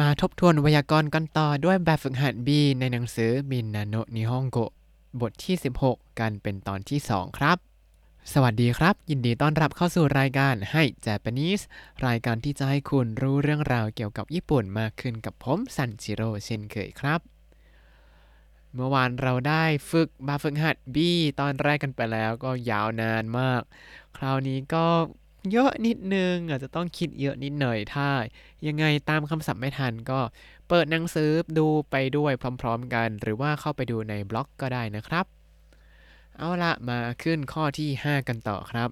มาทบทวนไวยากรณ์กันต่อด้วยแบบฝึกหัด B ในหนังสือมินนาโนนิฮงโกบทที่ 16 กันเป็นตอนที่ 2 ครับ สวัสดีครับ ยินดีต้อนรับเข้าสู่รายการให้ Japanese รายการที่จะให้คุณรู้เรื่องราวเกี่ยวกับญี่ปุ่นมากขึ้นกับผมซันจิโร่เช่นเคยครับ เมื่อวานเราได้ฝึกแบบฝึกหัด B ตอนแรกกันไปแล้วก็ยาวนานมาก คราวนี้ก็ เยอะนิดนึง อาจจะต้องคิดเยอะนิดหน่อยถ้า ยังไงตามคำศัพท์ไม่ทันก็เปิดหนังสือดูไปด้วยพร้อมๆกัน หรือว่าเข้าไปดูในบล็อกก็ได้นะครับ เอาละมาขึ้นข้อที่ 5 กันต่อครับ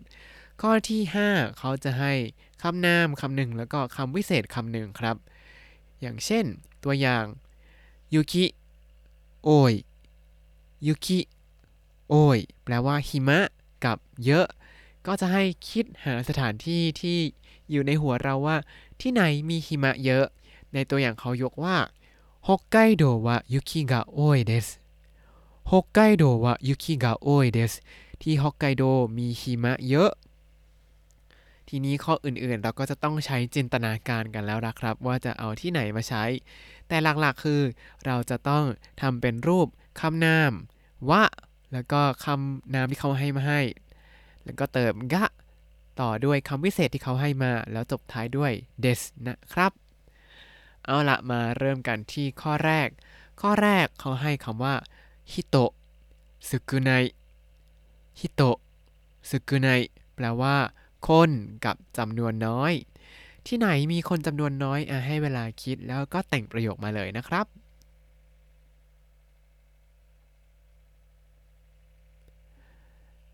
ข้อที่ 5 เขาจะให้คำนามคำหนึ่งแล้วก็คำวิเศษคำหนึ่งครับ อย่างเช่นตัวอย่างยุคิโอยยุคิโอยแปลว่าหิมะกับเยอะ ก็จะให้คิดหาสถานที่ที่อยู่ในหัวเราว่า ที่ไหนมีหิมะเยอะ ในตัวอย่างเขายกว่าฮอกไกโดวะยุคิกะโอยเดสฮอกไกโดวะยุคิกะโอยเดสที่ฮอกไกโดมีหิมะเยอะ ทีนี้ข้ออื่นๆเราก็จะต้องใช้จินตนาการกันแล้วนะครับ ว่าจะเอาที่ไหนมาใช้ แต่หลักๆคือ เราจะต้องทำเป็นรูปคำนามวะแล้วก็คำนามที่เขาให้มาให้ แล้วก็เติมกะ ต่อด้วยคำวิเศษที่เขาให้มา แล้วจบท้ายด้วย des นะครับ เอาละมาเริ่มกันที่ข้อแรก ข้อแรกเขาให้คำว่าฮิโตะสึกุไนฮิโตะสึกุไนแปลว่า คนกับจำนวนน้อย ที่ไหนมีคนจำนวนน้อยอะให้เวลาคิดแล้วก็แต่งประโยคมาเลยนะครับ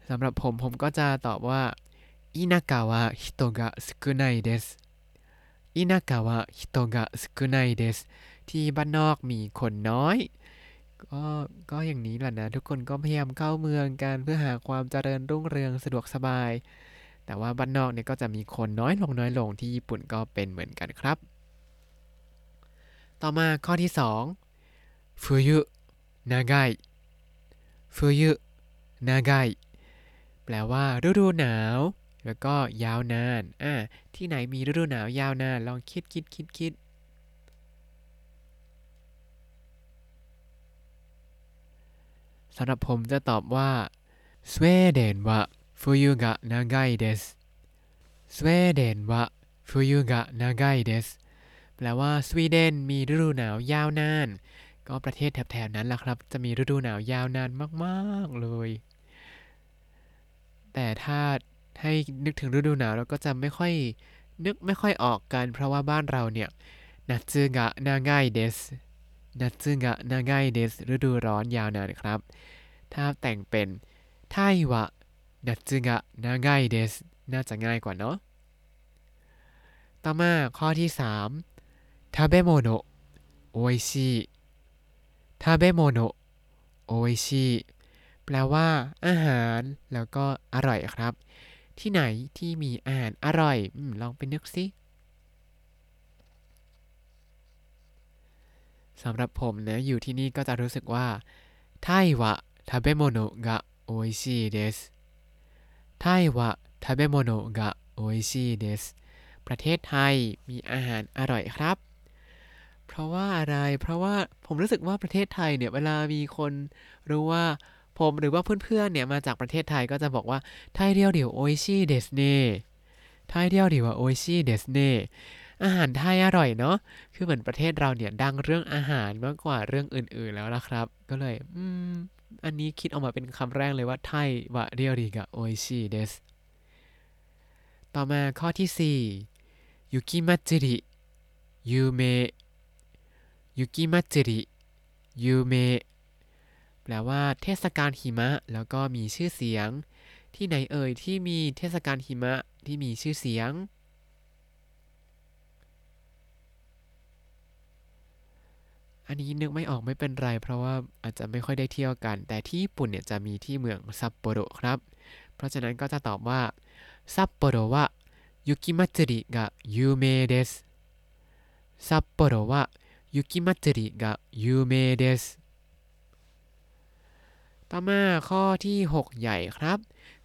สำหรับผมผมก็จะตอบว่า田舎は人が少ないです 田舎は人が少ないですที่บ้านนอกมีคนน้อย ก็ก็อย่างนี้แหละนะ ทุกคนก็พยายามเข้าเมืองกันเพื่อหาความเจริญรุ่งเรืองสะดวกสบาย แต่ว่าบ้านนอกเนี่ยก็จะมีคนน้อยลงน้อยลงที่ญี่ปุ่นก็เป็นเหมือนกันครับ ต่อมาข้อที่2ฟุยุนากายฟุยุนากาย แปลว่าฤดูหนาว แล้วก็ยาวนานอะที่ไหนมีฤดูหนาวยาวนาน ลองคิดคิดคิดคิดสำหรับผมจะตอบว่าสวีเดนวะฟุยุกะนากายเดสสวีเดนวะฟุยุกะนากายเดสแปลว่าสวีเดนมีฤดูหนาวยาวนาน ก็ประเทศแถบๆนั้นแหละครับ จะมีฤดูหนาวยาวนานมาก ๆ เลย แต่ถ้าให้นึกถึงฤดูหนาวเราก็จะไม่ค่อยนึกไม่ค่อยออกกัน เพราะว่าบ้านเราเนี่ยนัตซึกะนากายเดส夏が長いですฤดูร้อนยาวนานครับ ถ้าแต่งเป็นタイは夏が長いですน่าจะง่ายกว่าเนาะต่อมาข้อที่3食べ物、おいしい 食べ物、おいしい แปลว่า อาหาร แล้วก็อร่อยครับ ที่ไหนที่มีอาหารอร่อยอลองไปนึกสิสำหรับผมนะอยู่ที่นี่ก็จะรู้สึกว่าタイは食べ物がおいしいです タイは食べ物がおいしいですประเทศไทยมีอาหารอร่อยครับ เพราะว่าอะไร เพราะว่าผมรู้สึกว่าประเทศไทยเนี่ยเวลามีคนรู้ว่า ผมหรือว่าเพื่อนๆเนี่ยมาจากประเทศไทยก็จะบอกว่าタイ料理おいしいですね タイ料理おいしいですねอาหารไทยอร่อยเนาะคือเหมือนประเทศเราเนี่ยดังเรื่องอาหารมากกว่าเรื่องอื่นๆแล้วนะครับ ก็เลยอืมอันนี้คิดออกมาเป็นคำแรกเลยว่าไทยวะเรียวริกะโอิชิเดสต่อมาข้อที่4ยุกิมัจิริยูเมยุกิมัจิริยูเม แปลว่าเทศกาลหิมะ แล้วก็มีชื่อเสียง ที่ไหนเอ่ยที่มีเทศกาลหิมะที่มีชื่อเสียง อันนี้นึกไม่ออกไม่เป็นไร เพราะว่าอาจจะไม่ค่อยได้เที่ยวกัน แต่ที่ญี่ปุ่นเนี่ยจะมีที่เมืองซัปโปโรครับ เพราะฉะนั้นก็จะตอบว่า札幌は雪祭りが有名です 札幌は雪祭りが有名です ต่อมาข้อที่ 6 ใหญ่ครับ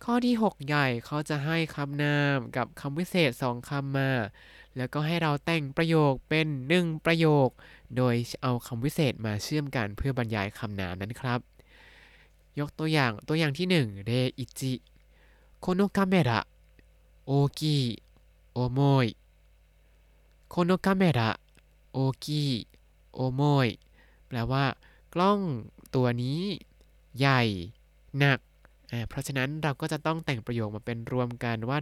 ข้อที่ 6 ใหญ่เขาจะให้คำนามกับคำวิเศษ2คำมา แล้วก็ให้เราแต่งประโยคเป็นหนึ่งประโยค โดยเอาคำวิเศษมาเชื่อมกันเพื่อบรรยายคำนามนั้นครับ ยกตัวอย่างตัวอย่างที่1เรอิจิโคโนคาเมระโอกิโอโมยโคโนคาเมระโอกิโอโมยแปลว่า กล้องตัวนี้ ใหญ่ หนักเพราะฉะนั้นเราก็จะต้องแต่งประโยคมาเป็นรวมกันว่า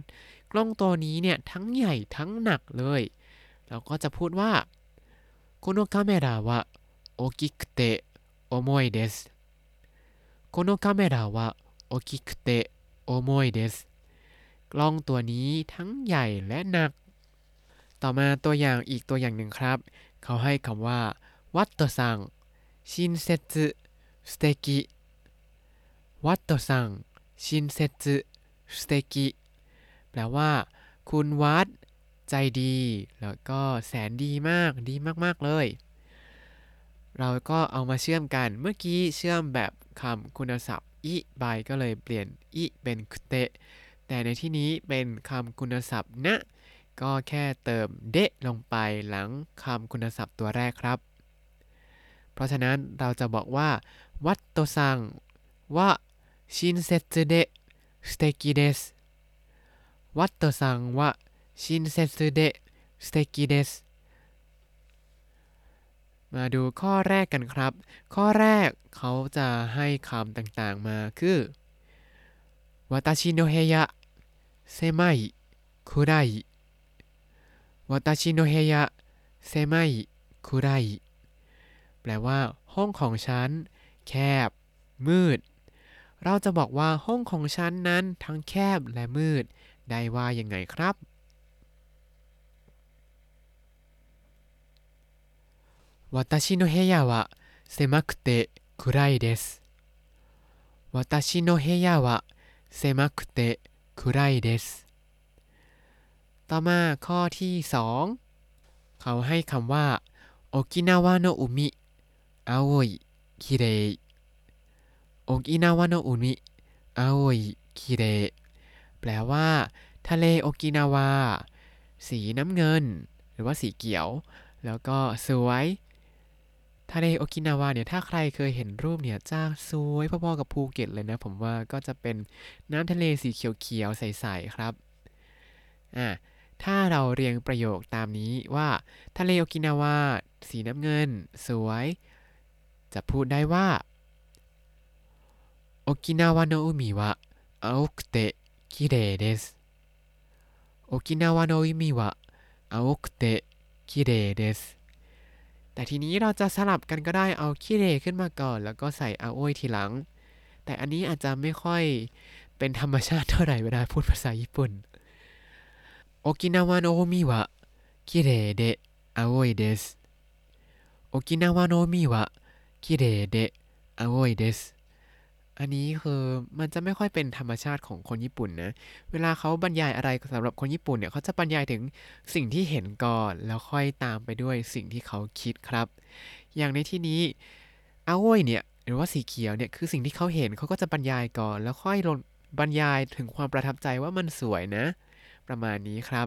กล้องตัวนี้เนี่ยทั้งใหญ่ทั้งหนักเลย เราก็จะพูดว่าこのカメラは大きくて重いですこのカメラは大きくて重いですกล้องตัวนี้ทั้งใหญ่และหนัก ต่อมาตัวอย่างอีกตัวอย่างหนึ่งครับ เขาให้คำว่าวัตโตซังชินเซตสเตกิ วัตโตซัง ชินเซตสเตกิ แปลว่า คุณวัด ใจดี แล้วก็แสนดีมาก ดีมาก ๆ เลย เราก็เอามาเชื่อมกัน เมื่อกี้เชื่อมแบบคำคุณศัพท์ อิบายก็เลยเปลี่ยน อิเป็นคุเตะ แต่ในที่นี้เป็นคำคุณศัพท์นะ ก็แค่เติมเดะลงไปหลังคำคุณศัพท์ตัวแรกครับ เพราะฉะนั้นเราจะบอกว่า วัตโตซังว่า ชินเซตเดะสเตกิเดสวัตโตซังว่าชินเซตเดะสเตกิเดสมาดูข้อแรกกันครับ ข้อแรกเขาจะให้คำต่างๆมาคือ私の部屋狭い暗い私の部屋狭い暗いแปลว่า ห้องของฉัน แคบ มืด เราจะบอกว่าห้องของฉันนั้นทั้งแคบและมืด ได้ว่ายังไงครับ私の部屋は狭くて暗いです私の部屋は狭くて暗いですต่อมาข้อที่สองเขาให้คำว่าโอกินาวะโนอุมิอาโอยคิเร โอกินาวะโนอุมิอาโอยคิเรแปลว่า ทะเลโอกินาวา สีน้ำเงิน หรือว่าสีเขียว แล้วก็สวย ทะเลโอกินาวาเนี่ย ถ้าใครเคยเห็นรูปเนี่ยจะสวยพอๆกับภูเก็ตเลยนะ ผมว่าก็จะเป็นน้ำทะเลสีเขียวๆ ใสๆ ครับ อ่าถ้าเราเรียงประโยคตามนี้ว่า ทะเลโอกินาวา สีน้ำเงิน สวย จะพูดได้ว่า โอกินาวะโนอุมิวะอาโอคุเตะคิเรเดสโอกินาวะโนอุมิวะอาโอคุเรสแต่ทีนี้เราจะสลับกันก็ได้เอาขี้เรขึ้นมาก่อน แล้วก็ใส่อาโอยทีหลัง แต่อันนี้อาจจะไม่ค่อยเป็นธรรมชาติเท่าไหร่เวลาพูดภาษาญี่ปุ่นโอกินาวะโนมิวะคิเรเดะอาโอยเดสโอกินาวะโนมิวะคิเรเดะอาโอยเดส อันนี้คือมันจะไม่ค่อยเป็นธรรมชาติของคนญี่ปุ่นนะ เวลาเขาบรรยายอะไรสำหรับคนญี่ปุ่นเนี่ยเขาจะบรรยายถึงสิ่งที่เห็นก่อน แล้วค่อยตามไปด้วยสิ่งที่เขาคิดครับ อย่างในที่นี้อาโอยเนี่ยหรือว่าสีเขียวเนี่ยคือสิ่งที่เขาเห็นเขาก็จะบรรยายก่อน แล้วค่อยลงบรรยายถึงความประทับใจว่ามันสวยนะ ประมาณนี้ครับ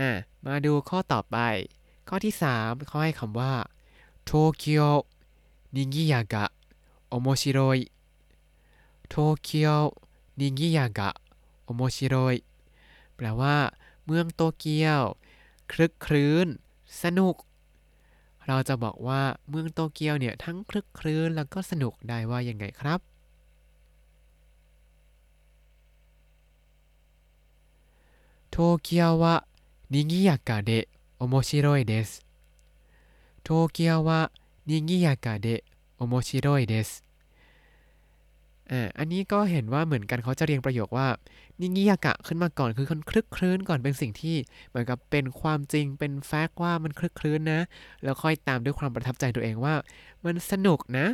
อะมาดูข้อต่อไป ข้อที่3เขาให้คำว่าโตเกียวนิงิยากะ 面白い東京にぎやが面白いแปลว่า เมืองโตเกียวคลึกครื้น สนุก เราจะบอกว่าเมืองโตเกียวเนี่ยทั้งคลึกครื้นแล้วก็สนุกได้ว่ายังไงครับโตเกียวは賑やかで面白いです東京は賑やかで面白いで すอ่าอันนี้ก็เห็นว่าเหมือนกันเขาจะเรียงประโยคว่านิงิยกะขึ้นมาก่อนคือคนคลึกคลื้นก่อนเป็นสิ่งที่เหมือนกับเป็นความจริงเป็นแฟกต์ว่ามันคลึกคลื้นนะ แล้วค่อยตามด้วยความประทับใจตัวเองว่า มันสนุกนะ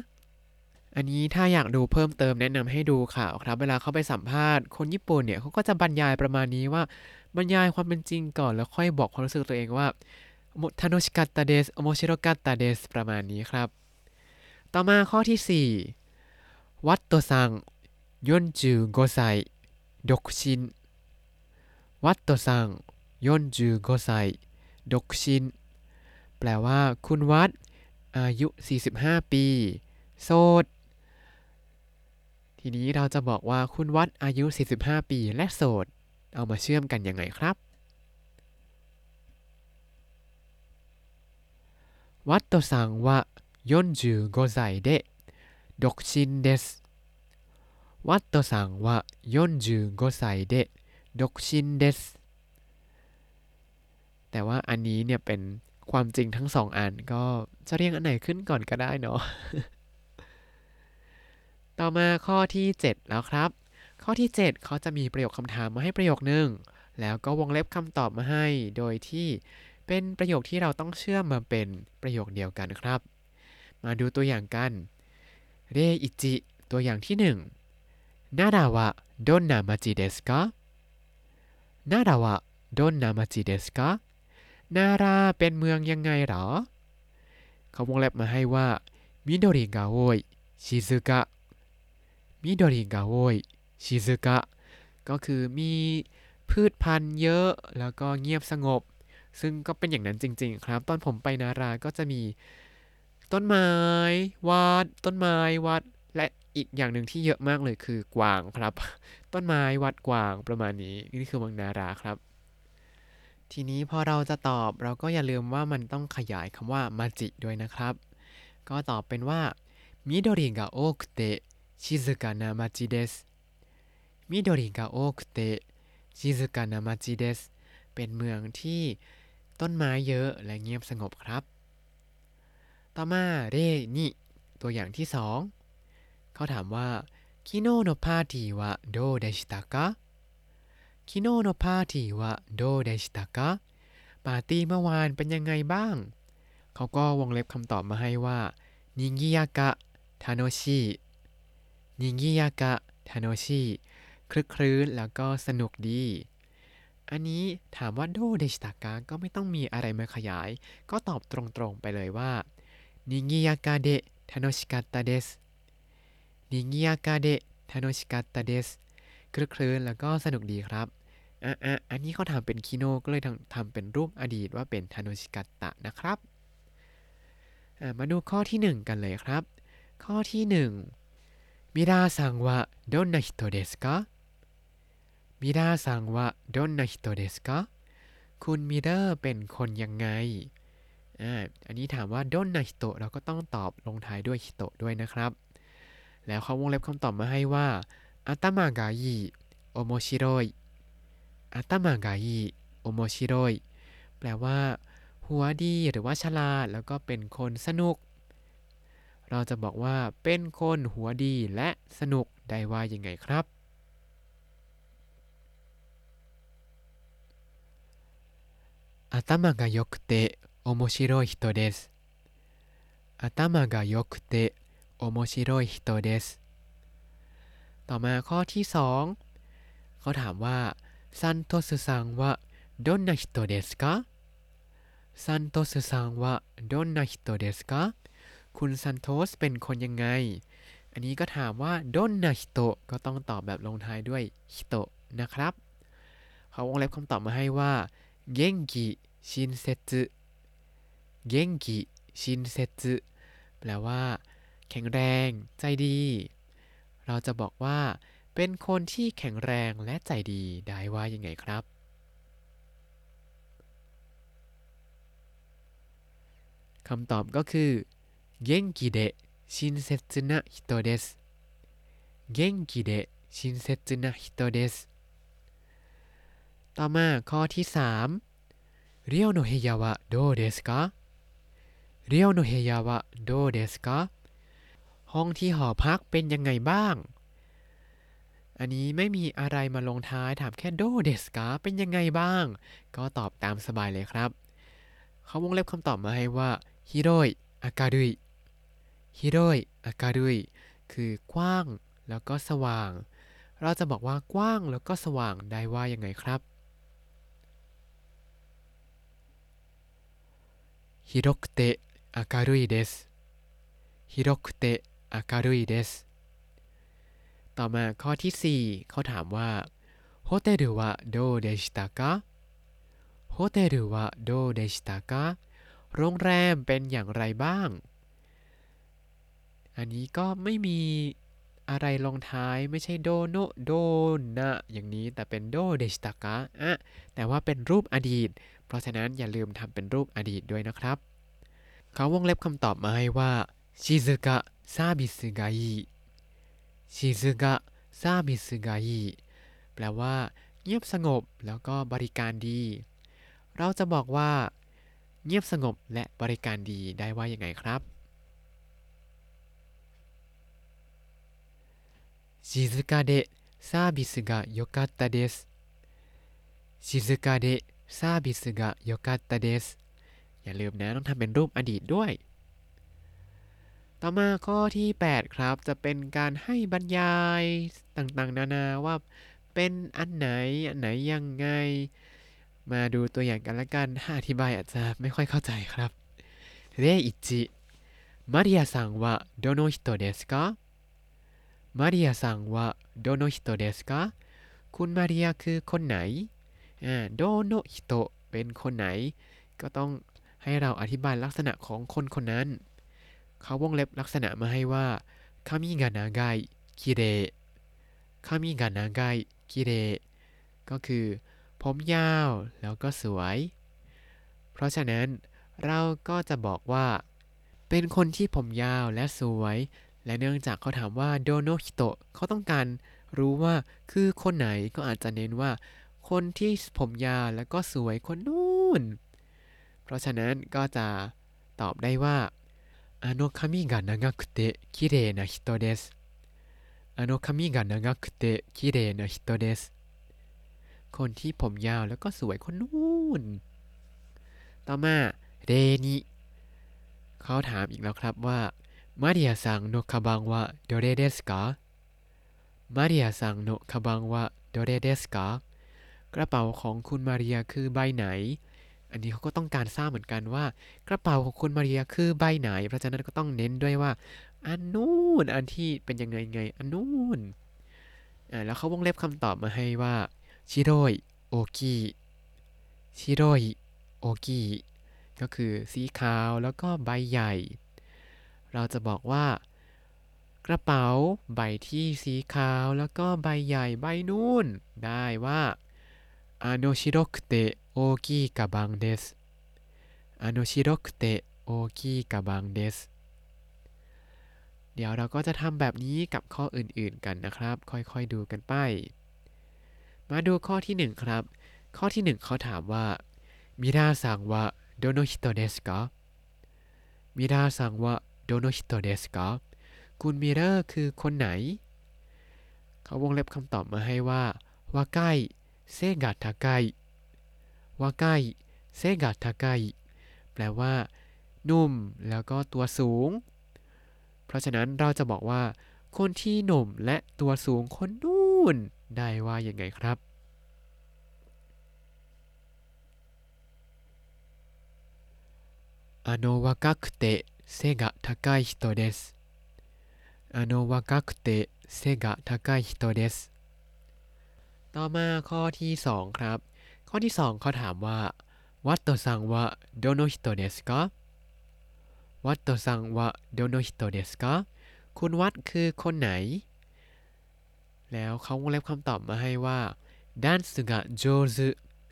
อันนี้ถ้าอยากดูเพิ่มเติมแนะนำให้ดูข่าวครับ เวลาเขาไปสัมภาษณ์คนญี่ปุ่นเนี่ยเขาก็จะบรรยายประมาณนี้ว่าบรรยายความเป็นจริงก่อนแล้วค่อยบอกความรู้สึกตัวเองว่า楽しかったです おもしろかったですประมาณนี้ครับ ต่อมาข้อที่ 4 ワットさん、四十五歳、独身 ワットさん、四十五歳、独身 แปลว่า คุณวัด อายุ 45 ปี โสด ทีนี้เราจะบอกว่าคุณวัดอายุ 45 ปี และโสด เอามาเชื่อมกันยังไงครับ วัดตัวสังว่า 45歳で独身ですวัตโตซังวะ45歳で独身ですแต่ว่าอันนี้เนี่ยเป็นความจริงทั้งสองอันก็จะเรียงอันไหนขึ้นก่อนก็ได้เนาะ ต่อมาข้อที่ 7 แล้วครับ ข้อที่ 7 เขาจะมีประโยคคำถามมาให้ประโยคนึง แล้วก็วงเล็บคำตอบมาให้ โดยที่เป็นประโยคที่เราต้องเชื่อมมาเป็นประโยคเดียวกันครับ มาดูตัวอย่างกัน เรอิจิ ตัวอย่างที่1นาดาวะโดนนามาจิเดสกะนาดาวะโดนนามาจิเดสกะนาราเป็นเมืองยังไงหรอ เขาวงเล็บมาให้ว่า มิโดริกาโอยชิซึกะ มิโดริกาโอยชิซึกะ ก็คือมีพืชพันธุ์เยอะแล้วก็เงียบสงบ ซึ่งก็เป็นอย่างนั้นจริง ๆ ครับ ตอนผมไปนาราก็จะมี ต้นไม้วัดต้นไม้วัด และอีกอย่างหนึ่งที่เยอะมากเลยคือกวางครับ ต้นไม้วัดกวางประมาณนี้นี่คือเมืองนาราครับ ทีนี้พอเราจะตอบเราก็อย่าลืมว่ามันต้องขยายคำว่ามาจิด้วยนะครับ ก็ตอบเป็นว่ามิโดริกะโอคุเตะชิซึกะนามาจิเดสมิโดริกะโอคุเตะชิซึกะนามาจิเดสเป็นเมืองที่ต้นไม้เยอะและเงียบสงบครับ ต่อมาเรนิตัวอย่างที่สองเขาถามว่าคิโนโนพาทีวะโดเดชิตะกะคิโนโนพาทีวะโดเดชิตะกะปาร์ตี้เมื่อวานเป็นยังไงบ้าง เขาก็วงเล็บคำตอบมาให้ว่านิงิยากะทาโนชินิงิยากะทาโนชิคลึกครื้นแล้วก็สนุกดี อันนี้ถามว่าโดเดชิตะกะก็ไม่ต้องมีอะไรมาขยาย ก็ตอบตรงๆไปเลยว่า นิงิยากะเดทาโนชิกัตตาเดสนิงิยากะเดทาโนชิกัตตาเดสคลึกคลื้นแล้วก็สนุกดีครับอ่ะอ่ะอันนี้เขาทำเป็นคิโนก็เลยทำเป็นรูปอดีตว่าเป็นทานุชิกัตตะนะครับ มาดูข้อที่ 1 กันเลยครับ ข้อที่1มิราซังวะどんな人ですかมิราซังวะどんな人ですかคุณมิเดอร์เป็นคนยังไง อ่าอันนี้ถามว่าดนนาฮิโตเราก็ต้องตอบลงท้ายด้วยฮิโตด้วยนะครับ แล้วเขาวงเล็บคำตอบมาให้ว่าอาตามากายิโอโมชิโรยอาตามากายิโอโมชิโรยแปลว่า หัวดีหรือว่าฉลาดแล้วก็เป็นคนสนุก เราจะบอกว่าเป็นคนหัวดีและสนุกได้ว่ายังไงครับ頭が良くて 面白い人です頭が良くて面白い人ですต่อมาข้อที่สองเขาถามว่าซันโตสึซังวะどんな人ですかซันโตสึซังวะどんな人ですかคุณซันโตสเป็นคนยังไง อันนี้ก็ถามว่าดนนาฮิโตก็ต้องตอบแบบลงท้ายด้วยฮิโตนะครับ เขาวงเล็บคำตอบมาให้ว่าเกงกิชินเซจุ เย่งกิ ชินเซจึแปลว่า แข็งแรง ใจดี เราจะบอกว่า เป็นคนที่แข็งแรงและใจดีได้ว่ายังไงครับ คำตอบก็คือ元気で親切な人です 元気で親切な人ですต่อมาข้อที่ 3寮の部屋はどうですか 寮の部屋はどうですかห้องที่หอพักเป็นยังไงบ้าง อันนี้ไม่มีอะไรมาลงท้ายถามแค่どうですかเป็นยังไงบ้าง ก็ตอบตามสบายเลยครับ เขาวงเล็บคำตอบมาให้ว่าฮิโรยอากาดุยฮิโรยอากาดุยคือกว้างแล้วก็สว่าง เราจะบอกว่ากว้างแล้วก็สว่างได้ว่ายังไงครับฮิโรคุเตะ อากาดุยเดสฮิโรคุเตะ明るいですต่อมาข้อที่ 4 เขาถามว่าโฮเทลはどうでしたかโ โฮเทลวะโดเดชิตากะโรงแรมเป็นอย่างไรบ้าง อันนี้ก็ไม่มีอะไรลงท้ายไม่ใช่โดโนโดนะอย่างนี้แต่เป็นโดเดชิตากะอ่ะแต่ว่าเป็นรูปอดีต เพราะฉะนั้นอย่าลืมทำเป็นรูปอดีตด้วยนะครับ เขาวงเล็บคำตอบมาให้ว่าชิซึกะซาบิสึกายิชิซึกะซาบิสึกายิแปลว่า เงียบสงบแล้วก็บริการดี เราจะบอกว่า เงียบสงบและบริการดีได้ว่ายังไงครับชิซึกะเดะซาบิสึกะโยกัตตะเดสชิซึกะเดะซาบิสึกะโยกัตเดส อย่าลืมนะต้องทำเป็นรูปอดีตด้วย ต่อมาข้อที่ 8 ครับ จะเป็นการให้บรรยายต่างๆ นานาว่าเป็นอันไหน อันไหนยังไง มาดูตัวอย่างกันละกันถ้าอธิบายอาจจะไม่ค่อยเข้าใจครับ例一 マリアさんはどの人ですか マリアさんはどの人ですかคุณมาริยาคือคนไหนอ่าどの人เป็นคนไหน ก็ต้อง ให้เราอธิบายลักษณะของคนคนนั้น เขาวงเล็บลักษณะมาให้ว่า髪が長い、きれい 髪が長い、きれいก็คือ ผมยาวแล้วก็สวย เพราะฉะนั้นเราก็จะบอกว่า เป็นคนที่ผมยาวและสวย และเนื่องจากเขาถามว่าどの人เขาต้องการรู้ว่าคือคนไหนก็อาจจะเน้นว่า คนที่ผมยาวแล้วก็สวยคนนู้น ราะฉะนั้นก็จะตอบได้ว่าあの髪が長くて綺麗な人ですあの髪が長くて綺麗な人ですคนที่ผมยาวแล้วก็สวยคนนู้น ต่อมาเรนิเขาถามอีกแล้วครับว่าマリアさんのカバンはどれですかマリアさんのカバンはどれですかกระเป๋าของคุณมาเรียคือใบไหน อันนี้เขาก็ต้องการทราบเหมือนกันว่า กระเป๋าของคุณมาเรียคือใบไหน เพราะฉะนั้นก็ต้องเน้นด้วยว่า อันนู้นอันที่เป็นยังไงไง อันนู้นอ่าแล้วเขาวงเล็บคำตอบมาให้ว่าชิโรยโอกิชิโรยโอกิก็คือสีขาวแล้วก็ใบใหญ่ เราจะบอกว่า กระเป๋าใบที่สีขาวแล้วก็ใบใหญ่ใบนู่นได้ว่า あの白くて大きいカバンですあの白くて大きいカバンですเดี๋ยวเราก็จะทำแบบนี้กับข้ออื่นๆกันนะครับ ค่อยๆดูกันไป มาดูข้อที่ 1 ครับ ข้อที่ 1 เขาถามว่ามิราซังวะโดโนฮิโตเดสกะมิราซังวะโดโนฮิโตเดสกะคุณมิเรอร์คือคนไหน เขาวงเล็บคำตอบมาให้ว่าวาไกเซ กะทาไกวาไกเซกะทาไกแปลว่า นุ่มแล้วก็ตัวสูง เพราะฉะนั้นเราจะบอกว่า คนที่หนุ่มและตัวสูงคนนู่น ได้ว่าอย่างไงครับあの若くて背が高い人です。あの若くて背が高い人です ต่อมาข้อที่ 2 ครับ ข้อที่ 2เขาถามว่าワットさんはどの人ですか ワットさんはどの人ですかคุณวัดคือคนไหน แล้วเขาวงเล็บคำตอบมาให้ว่าดันส์กะโจซุ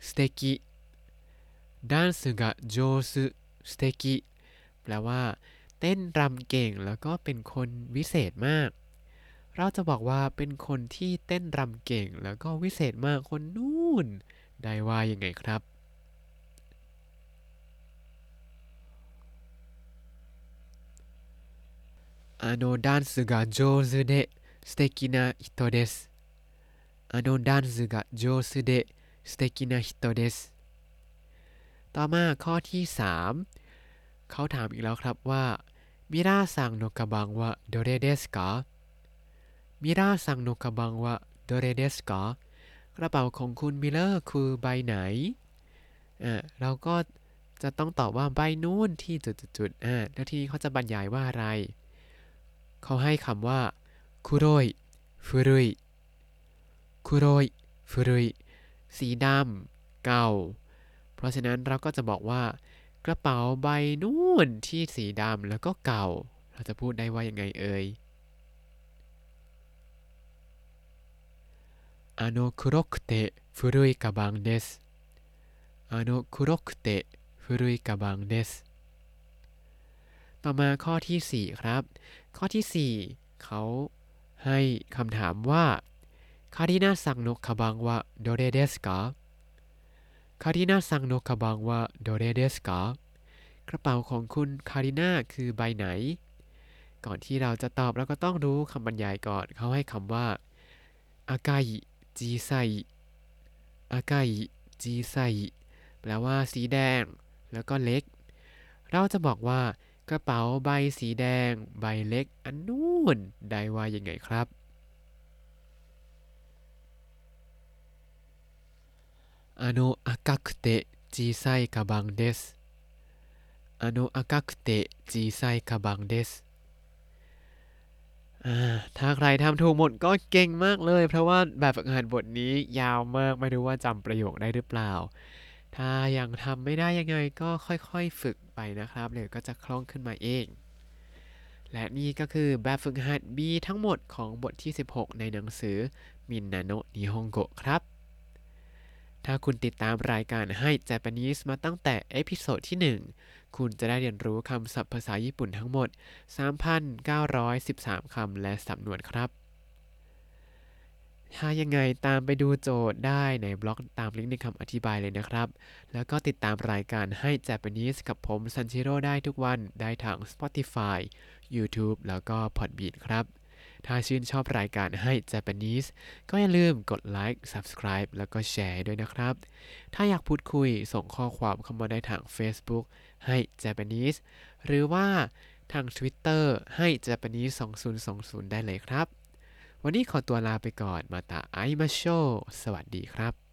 สเตกิดันส์กะโจซุสเตกิแปลว่า เต้นรำเก่งแล้วก็เป็นคนวิเศษมาก เราจะบอกว่าเป็นคนที่เต้นรำเก่งแล้วก็วิเศษมากคนนู่น ได้ว่ายังไงครับあのダンスが上手で素敵な人ですあのダンスが上手で素敵な人ですต่อมาข้อที่3เขาถามอีกแล้วครับว่ามิราซังโนกะบังวะโดเรเดสกา มิราซังโนกบังวะโดเรเดสกากระเป๋าของคุณมิลเลอร์คือใบไหนอ่าเราก็จะต้องตอบว่าใบนู้นที่จุดๆอ่าแล้วทีนี้เขาจะบรรยายว่าอะไร เขาให้คำว่าคุโรยฟุรุยคุโรยฟุรุยสีดำเก่าเพเพราะฉะนั้นเราก็จะบอกว่ากระเป๋าใบนู่นที่สีดำแล้วก็เก่า เราจะพูดได้ว่ายังไงเอ่ย あの黒くて古いカバンですあの黒くて古いカバンですต่อมาข้อที่ 4 ครับ ข้อที่ 4 เขาให้คำถามว่าคารินาซังโนคาบังวะโดเรเดสกาคารินาซังโนคาบังวะโดเรเดสกากระเป๋าของคุณคารินาคือใบไหน ก่อนที่เราจะตอบเราก็ต้องรู้คำบรรยายก่อน เขาให้คำว่าอากาย จีไซอากายจีไซแปลว่าสีแดง แล้วก็เล็ก เราจะบอกว่ากระเป๋าใบสีแดง ใบเล็ก อันนู่นได้ว่ายังไงครับあの赤くて小さいカバンですあの赤くて小さいカバンです ถ้าใครทำถูกหมดก็เก่งมากเลย เพราะว่าแบบฝึกหัดบทนี้ยาวมากไม่รู้ว่าจำประโยคได้หรือเปล่า ถ้ายังทำไม่ได้ยังไงก็ค่อยๆฝึกไปนะครับเดี๋ยวก็จะคล่องขึ้นมาเอง และนี่ก็คือแบบฝึกหัด B ทั้งหมดของบทที่ 16 ในหนังสือมินนาโนะนิฮงโกะครับ ถ้าคุณติดตามรายการให้ Japanese มาตั้งแต่ episode ที่ 1 คุณจะได้เรียนรู้คำศัพท์ภาษาญี่ปุ่นทั้งหมด 3,913 คำและสำนวนครับ ถ้ายังไงตามไปดูโจทย์ได้ในบล็อกตามลิงก์ในคำอธิบายเลยนะครับ แล้วก็ติดตามรายการให้ Japanese กับผมซันชิโร่ได้ทุกวันได้ทาง Spotify YouTube แล้วก็ Podbean ครับ ถ้าชื่นชอบรายการให้ Japanese ก็อย่าลืมกดไลค์ Subscribe แล้วก็แชร์ด้วยนะครับ ถ้าอยากพูดคุยส่งข้อความเข้ามาได้ทาง Facebook ให้ Japanese หรือว่าทาง Twitter ให้ Japanese 2020 ได้เลยครับ วันนี้ขอตัวลาไปก่อนมาตาไอมาโช สวัสดีครับ